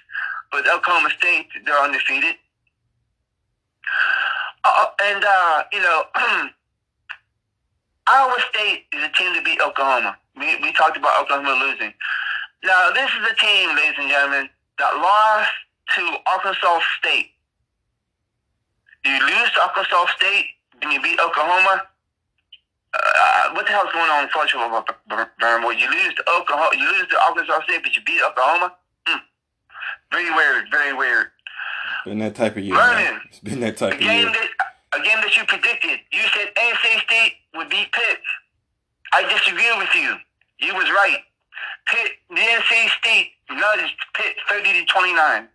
But Oklahoma State, they're undefeated. Uh, and, uh, you know, Iowa State is a team to beat Oklahoma. We, we talked about Oklahoma losing. Now, this is a team, ladies and gentlemen, that lost to Arkansas State. You lose to Arkansas State, and you beat Oklahoma, uh, what the hell's going on in college football? You lose to Oklahoma, you lose to Arkansas State, but you beat Oklahoma. Hmm. Very weird. Very weird. Been that type of year. Vernon, it's been that type of year. That, a game that you predicted. You said NC State would beat Pitt. I disagree with you. You was right. Pitt, the NC State nudged Pitt 30 to 29.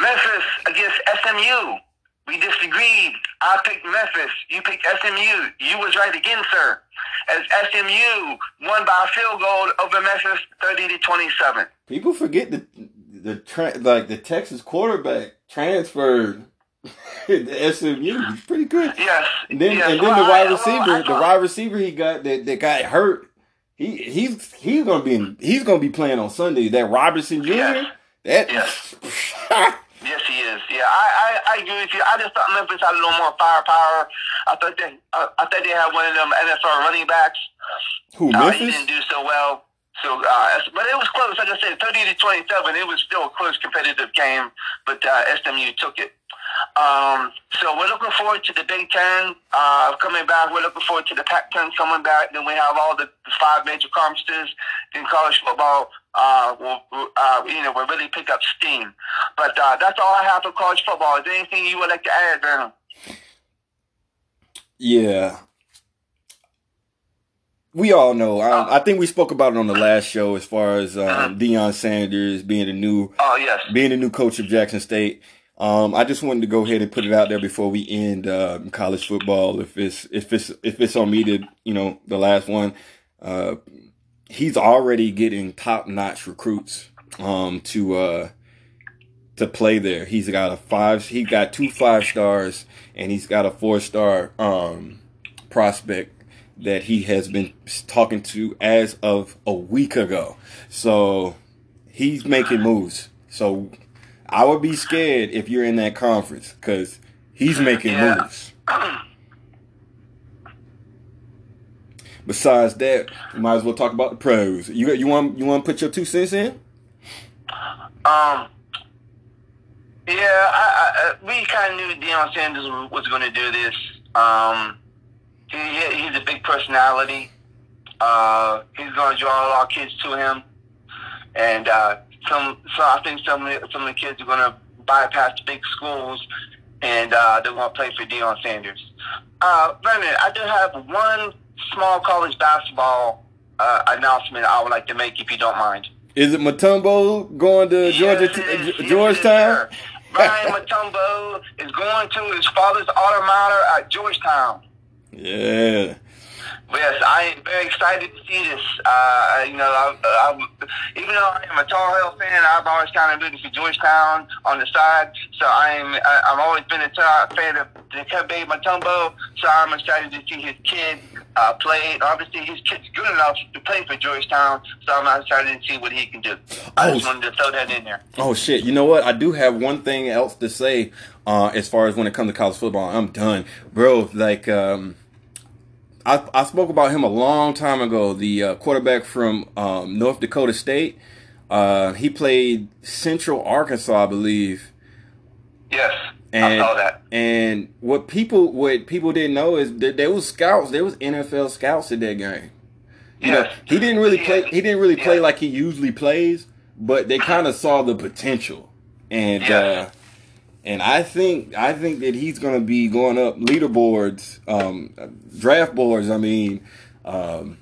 Memphis against SMU. We disagreed. I picked Memphis. You picked SMU. You was right again, sir. As SMU won by a field goal over Memphis, thirty to twenty-seven. People forget the the tra- like the Texas quarterback transferred to SMU. He's pretty good. Yes. And then yes. and then well, the wide receiver, well, the wide receiver he got that, that got hurt. He he's he's gonna be in, he's gonna be playing on Sunday. That Robertson Jr. Yes. That yes. Yes, he is. Yeah, I, I, I agree with you. I just thought Memphis had a little more firepower. I thought they, uh, I thought they had one of them NFL running backs. Who uh, Memphis? He didn't do so well. So, uh, but it was close. Like I said, thirty to twenty-seven. It was still a close, competitive game, but uh, SMU took it. Um, so we're looking forward to the Big Ten uh, coming back. We're looking forward to the Pac-10 coming back. Then we have all the five major conferences in college football. Uh, will, uh, you know, we'll really pick up steam. But uh, that's all I have for college football. Is there anything you would like to add, Vernon? Yeah. We all know. I, uh, I, think we spoke about it on the last show as far as um, uh-huh. Deion Sanders being the new, oh yes, being the new coach of Jackson State. Um, I just wanted to go ahead and put it out there before we end uh, college football. If it's if it's if it's on me to you know the last one, uh, he's already getting top notch recruits um, to uh, to play there. He's got a five. He got two five stars, and he's got a four star um, prospect that he has been talking to as of a week ago. So he's making moves. So I would be scared if you're in that conference because he's making yeah. moves. Besides that, we might as well talk about the pros. You you want you want to put your two cents in? Um. Yeah, I, I, we kind of knew Deion Sanders was going to do this. Um, he, he's a big personality. Uh, he's going to draw a lot of kids to him, and uh, some. So I think some of the, some of the kids are going to bypass the big schools, and uh, they're going to play for Deion Sanders. Uh, Brandon, I do have one small college basketball uh, announcement I would like to make, if you don't mind. Is it Mutombo going to Georgia, yes, t- Georgetown? Ryan Mutombo is going to his father's alma mater at Georgetown. Yeah. Yes, I am very excited to see this. Uh, you know, I, I, even though I am a Tar Heel fan, I've always kind of rooted for Georgetown on the side. So I'm, I've always been a tar, fan of Dikembe Mutombo. So I'm excited to see his kid uh, play. Obviously, his kid's good enough to play for Georgetown. So I'm excited to see what he can do. I oh, just wanted to throw that in there. Oh shit! You know what? I do have one thing else to say. Uh, as far as when it comes to college football, I'm done, bro. Like, um, I, I spoke about him a long time ago. The uh, quarterback from um, North Dakota State. Uh, he played Central Arkansas, I believe. Yes, and, I saw that. And what people what people didn't know is that there was scouts. There was NFL scouts in that game. You yes. know, he didn't really play. He didn't really play like he usually plays, but they kind of saw the potential. And uh, and I think I think that he's going to be going up leaderboards, um, draft boards. I mean, um,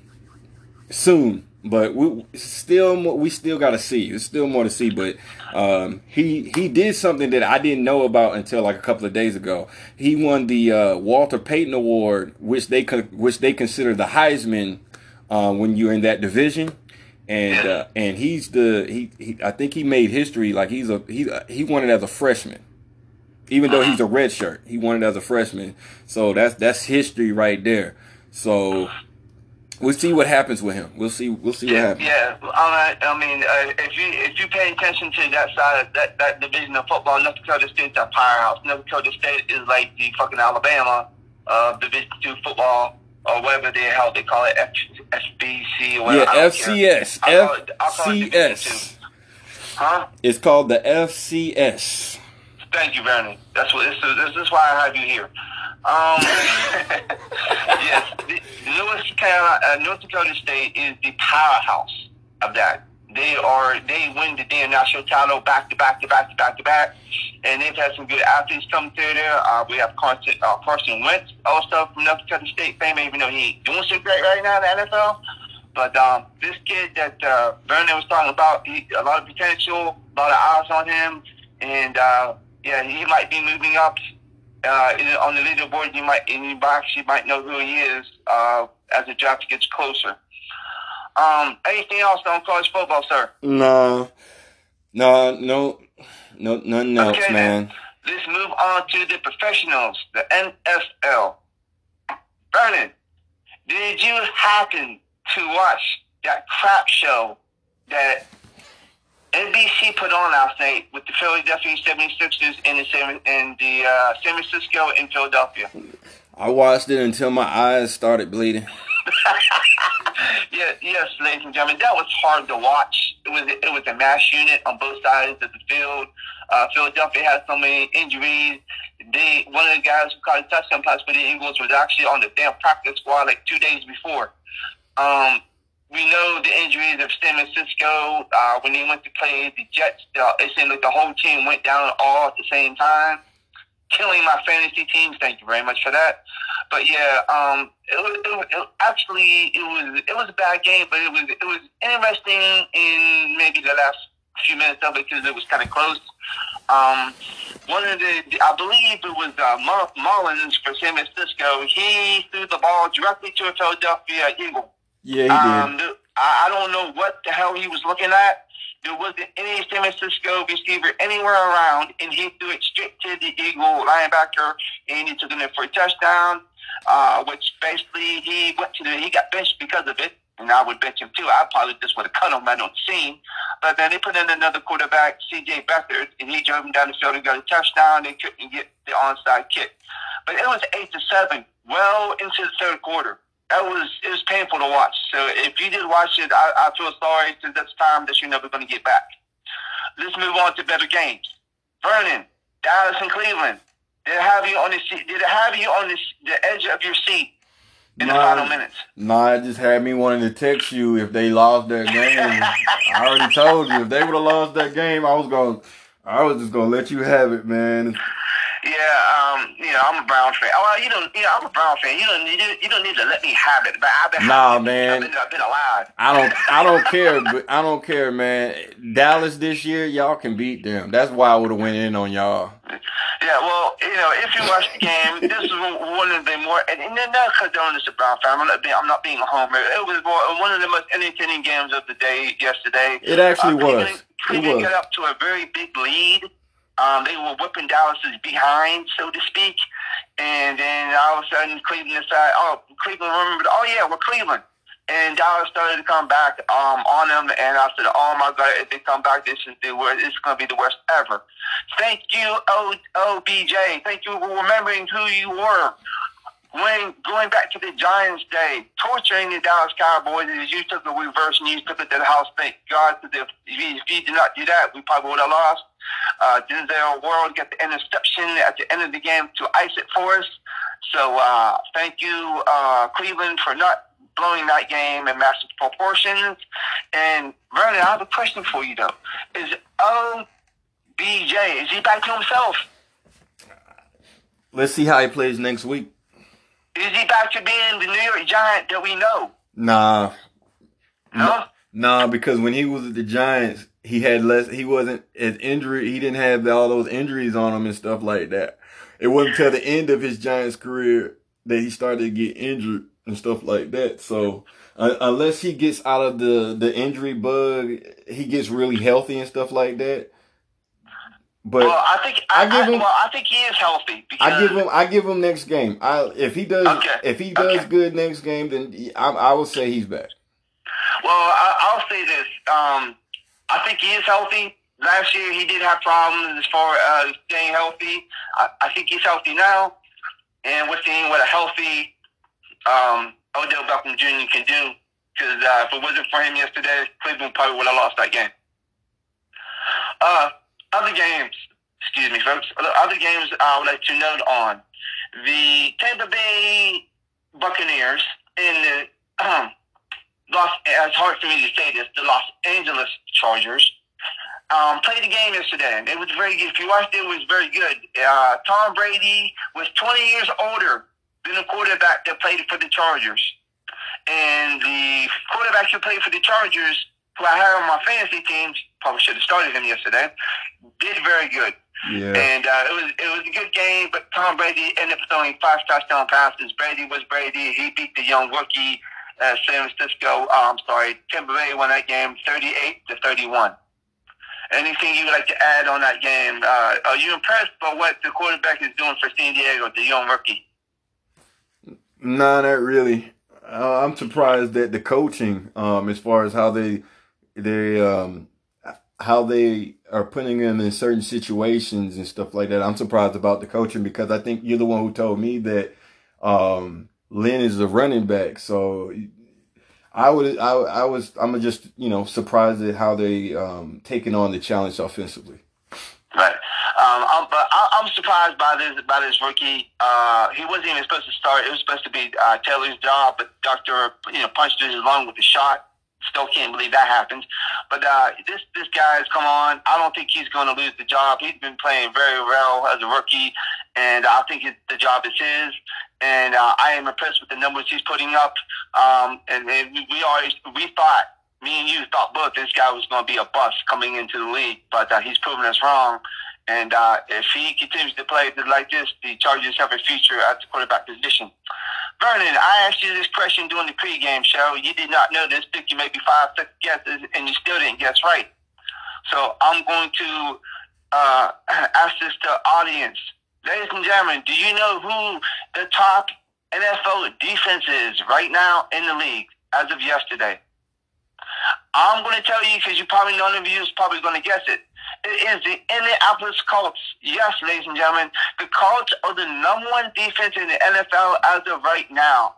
soon. But we still we still got to see. There's still more to see. But um, he he did something that I didn't know about until like a couple of days ago. He won the uh, Walter Payton Award, which they which they consider the Heisman uh, when you're in that division and uh, and he's the he, he I think he made history like he's a he he won it as a freshman even though he's a red shirt, he won it as a freshman. So that's that's history right there. So we'll see what happens with him. We'll see. We'll see yeah, what happens. Yeah, I mean, uh, if you if you pay attention to that side of that, that division of football, North Dakota State's a powerhouse. North Dakota State is like the fucking Alabama of Division two football or whatever they how they call it F, FBC or whatever. Yeah, FCS. FCS. Huh? It's called the FCS. Thank you, Vernon. That's what this is. Why I have you here. Um, yes, North Carolina, uh, North Dakota State is the powerhouse of that. They are they win the damn national title back to back to back to back to back, and they've had some good athletes come through there. Uh, we have Carson, uh, Carson Wentz also from North Dakota State fame, even though he ain't doing so great right now in the NFL. But um, this kid that uh, Vernon was talking about, he, a lot of potential, a lot of eyes on him, and uh, yeah, he might be moving up uh, on the leaderboard. You might, in your box, you might know who he is uh, as the draft gets closer. Um, anything else on college football, sir? No, no, no, no, nothing else, okay, man. Then. Let's move on to the professionals, the NFL. Vernon, did you happen to watch that crap show that NBC put on last night with the Philadelphia 76ers in the, San, in the uh, San Francisco in Philadelphia. I watched it until my eyes started bleeding. yeah, yes, ladies and gentlemen, that was hard to watch. It was it was a mass unit on both sides of the field. Uh, Philadelphia had so many injuries. They one of the guys who caught a touchdown pass for the Eagles was actually on the damn practice squad like two days before. Um, we know the injuries of San Francisco uh, when they went to play the Jets. Uh, it seemed like the whole team went down all at the same time, killing my fantasy teams. Thank you very much for that. But yeah, um, it was, it was it, actually it was it was a bad game, but it was it was interesting in maybe the last few minutes of it because it was kind of close. Um, one of the, I believe it was uh, Mullens for San Francisco. He threw the ball directly to a Philadelphia Eagle yeah, he um, did. I, don't know what the hell he was looking at. There wasn't any San Francisco receiver anywhere around, and he threw it straight to the Eagle linebacker, and he took it in for a touchdown. Uh, which basically he went to the he got benched because of it, and I would bench him too. I probably just would have cut him. I don't see him, but then they put in another quarterback, C.J. Beathard, and he drove him down the field and got a touchdown. They couldn't get the onside kick, but it was eight to seven, well into the third quarter that was it was painful to watch. So if you did watch it, I, I feel sorry since that's time that you're never going to get back. Let's move on to better games. Vernon, Dallas, and Cleveland. Did it have you on the seat? Did it have you on the, the edge of your seat in nah, the final minutes? Nah, it just had me wanting to text you if they lost that game. I already told you if they would have lost that game, I was going. I was just gonna let you have it, man. Yeah, um, you know, I'm a Brown fan. Oh, well, you don't, you know, I'm a Brown fan. You don't, you, you don't need to let me have it. But I've been, nah, man. I've been, I've been alive. I don't, I don't care. But I don't care, man. Dallas this year, y'all can beat them. That's why I would have went in on y'all. Yeah, well, you know, if you watch the game, this is one of the more, and, and not because I'm just a Brown fan. I'm not being, I'm not being a homer. It was more, one of the most entertaining games of the day yesterday. It actually uh, was. Cleveland, it was. get up to a very big lead um, they were whipping Dallas's behind, so to speak. And then all of a sudden, Cleveland decided, oh, Cleveland remembered, oh, yeah, we're Cleveland. And Dallas started to come back um, on them, and I said, "Oh my God! If they come back, this is the worst. It's going to be the worst ever." Thank you, o- OBJ. Thank you for remembering who you were when going back to the Giants day, torturing the Dallas Cowboys, as you took the reverse and you took it to the house. Thank God, if if you did not do that, we probably would have lost. Uh, Denzel Ward got the interception at the end of the game to ice it for us. So uh, thank you, uh, Cleveland, for not blowing that game in massive proportions. And Vernon, I have a question for you though: Is OBJ is he back to himself? Let's see how he plays next week. Is he back to being the New York Giant that we know? Nah. No? Nah, because when he was at the Giants, he had less, he wasn't as injury, he didn't have all those injuries on him and stuff like that. It wasn't until the end of his Giants career that he started to get injured and stuff like that. So, uh, unless he gets out of the, the injury bug, he gets really healthy and stuff like that, but well, I think I, I give him. well, I think he is healthy. I give him. I give him next game. I if he does okay. if he does okay. good next game, then I, I will say he's back. Well, I, will say this. Um, I think he is healthy. Last year he did have problems as far as staying healthy. I, I think he's healthy now, and we're seeing what a healthy um, Odell Beckham Jr. can do. Because uh, if it wasn't for him yesterday, Cleveland probably would have lost that game. Uh, other games, excuse me, folks, other games I would like to note on. The Tampa Bay Buccaneers and the Los, it's hard for me to say this, the Los Angeles Chargers um, played the game yesterday. And it was very good. If you watched it, it was very good. Uh, Tom Brady was 20 years older than the quarterback that played for the Chargers. And the quarterback who played for the Chargers who I had on my fantasy teams, probably should have started him yesterday, did very good. Yeah. And uh, it was it was a good game, but Tom Brady ended up throwing five touchdown passes. Brady was Brady. He beat the young rookie uh, San Francisco. Uh, I'm sorry, Tampa Bay won that game 38 to 31. Anything you would like to add on that game? Uh, are you impressed by what the quarterback is doing for San Diego, the young rookie? No, not really. Uh, I'm surprised that the coaching, um, as far as how they they um how they are putting him in certain situations and stuff like that. I'm surprised about the coaching because I think you're the one who told me that um Lynn is a running back. So I would I I was I'm just you know surprised at how they um taking on the challenge offensively. Right. Um, I'm, but I'm surprised by this by this rookie. Uh, he wasn't even supposed to start. It was supposed to be uh, Taylor's job, but Doctor you know punched his lung with a shot. Still can't believe that happened. But uh, this this guy has come on. I don't think he's going to lose the job. He's been playing very well as a rookie, and I think the job is his. And uh, I am impressed with the numbers he's putting up. Um, and, and we always we thought me and you thought both this guy was going to be a bust coming into the league, but uh, he's proven us wrong. And uh, if he continues to play like this, the Chargers have a future at the quarterback position. Vernon, I asked you this question during the pregame show. You did not know this. Took you maybe five, six guesses, and you still didn't guess right. So I'm going to uh, ask this to audience. Ladies and gentlemen, do you know who the top NFL defense is right now in the league as of yesterday? I'm going to tell you because you probably none of you is probably going to guess it. It is the Indianapolis Colts. Yes, ladies and gentlemen, the Colts are the number one defense in the NFL as of right now.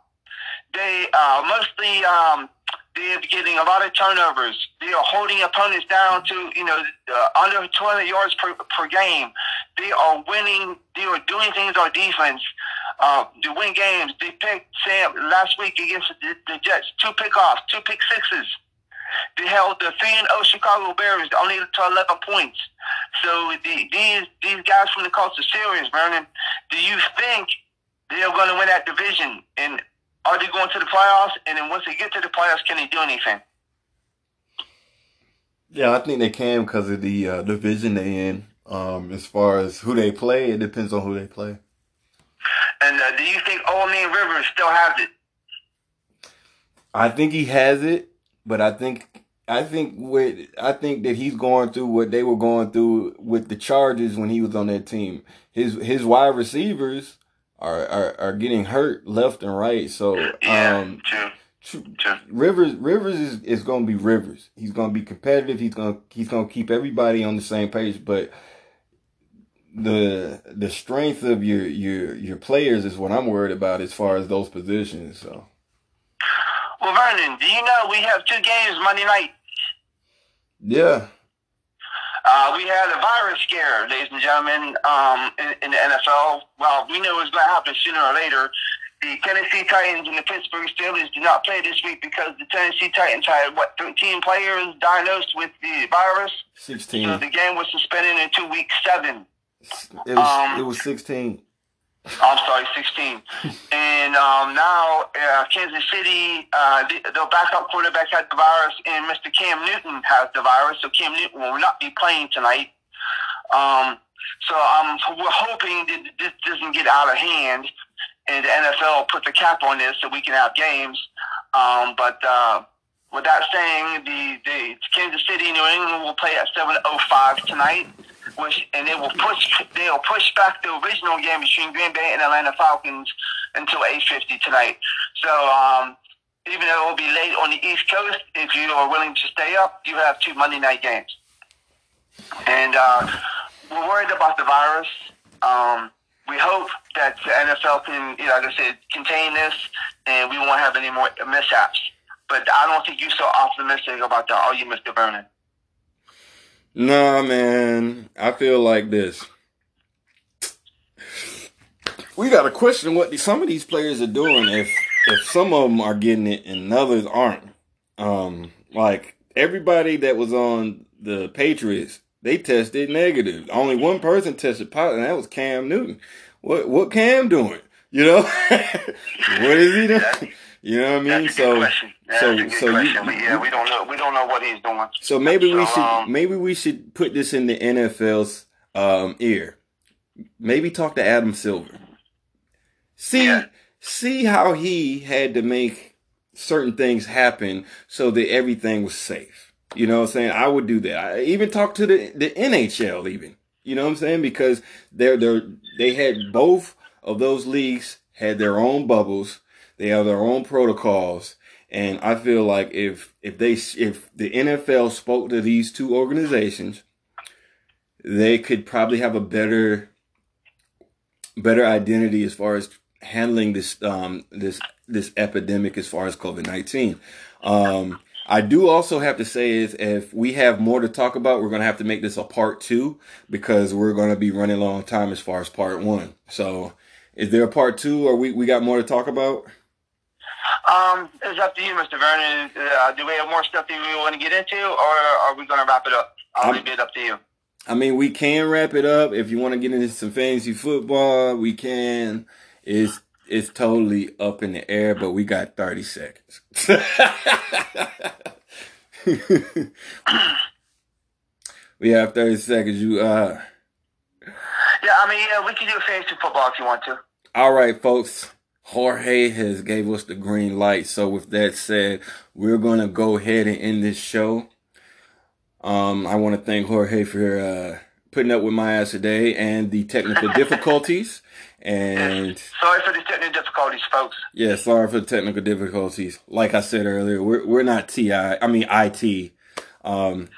They uh, mostly um, they're getting a lot of turnovers. They are holding opponents down to you know uh, under 200 yards per, per game. They are winning. They are doing things on defense uh, to win games. They picked Sam last week against the, the Jets, two pickoffs, two pick sixes. They held the three and Chicago Bears only to eleven points. So the, these these guys from the Colts are serious, Vernon. Do you think they are going to win that division? And are they going to the playoffs? And then once they get to the playoffs, can they do anything? Yeah, I think they can because of the uh, division they in. Um, as far as who they play, it depends on who they play. And uh, do you think Old Man Rivers still has it? I think he has it, but I think I think with I think that he's going through what they were going through with the Chargers when he was on that team. His his wide receivers are are, are getting hurt left and right. So yeah, um, true. True. Rivers Rivers is, is going to be Rivers. He's going to be competitive. He's going to he's going to keep everybody on the same page. But the the strength of your your your players is what I'm worried about as far as those positions. So. Well, Vernon, do you know we have two games Monday night? Yeah. Uh, we had a virus scare, ladies and gentlemen, um, in, in, the NFL. Well, we knew it was going to happen sooner or later. The Tennessee Titans and the Pittsburgh Steelers did not play this week because the Tennessee Titans had, what, 13 players diagnosed with the virus? 16. So the game was suspended into week seven. It was, um, it was 16. I'm sorry, 16. and um, now uh, Kansas City, uh, the, their backup quarterback had the virus, and Mr. Cam Newton has the virus, so Cam Newton will not be playing tonight. Um, so um, we're hoping that this doesn't get out of hand, and the NFL puts a cap on this so we can have games. Um, but uh, with that saying, the, the Kansas City, New England will play at 7:05 tonight which and they will push they will push back the original game between Green Bay and Atlanta Falcons until 8:50 tonight. So um, even though it will be late on the East Coast, if you are willing to stay up, you have two Monday night games. And uh, we're worried about the virus. Um, we hope that the NFL can, you know, like I said, contain this, and we won't have any more mishaps. But I don't think you're so optimistic about that, are you, Mr. Vernon? Nah, man. I feel like this. We got to question what the, some of these players are doing. If if some of them are getting it and others aren't. Um, like everybody that was on the Patriots, they tested negative. Only one person tested positive, and that was Cam Newton. What what Cam doing? You know, what is he doing? You know what I mean? so, so, so you, yeah, we don't know. We don't know what he's doing. So maybe so, we should, um, maybe we should put this in the NFL's um, ear. Maybe talk to Adam Silver. See, yeah. see how he had to make certain things happen so that everything was safe. You know what I'm saying? I would do that. I even talk to the the NHL even. You know what I'm saying? Because they're they they had both of those leagues had their own bubbles they have their own protocols. And I feel like if, if they, if the NFL spoke to these two organizations, they could probably have a better, better identity as far as handling this, um, this, this epidemic as far as COVID-19. Um, I do also have to say is if we have more to talk about, we're going to have to make this a part two because we're going to be running a long time as far as part one. So is there a part two or we, we got more to talk about? Um, it's up to you, Mr. Vernon. Uh, do we have more stuff that we want to get into, or are we going to wrap it up? I'll leave it up to you. I mean, we can wrap it up. If you want to get into some fantasy football, we can. It's it's totally up in the air, but we got thirty seconds. we have thirty seconds. You uh. Yeah, I mean, yeah, we can do fantasy football if you want to. All right, folks. Jorge has gave us the green light. So with that said, we're gonna go ahead and end this show. Um, I want to thank Jorge for uh, putting up with my ass today and the technical difficulties. And sorry for the technical difficulties, folks. Yeah, sorry for the technical difficulties. Like I said earlier, we're we're not Ti. I mean IT. Um,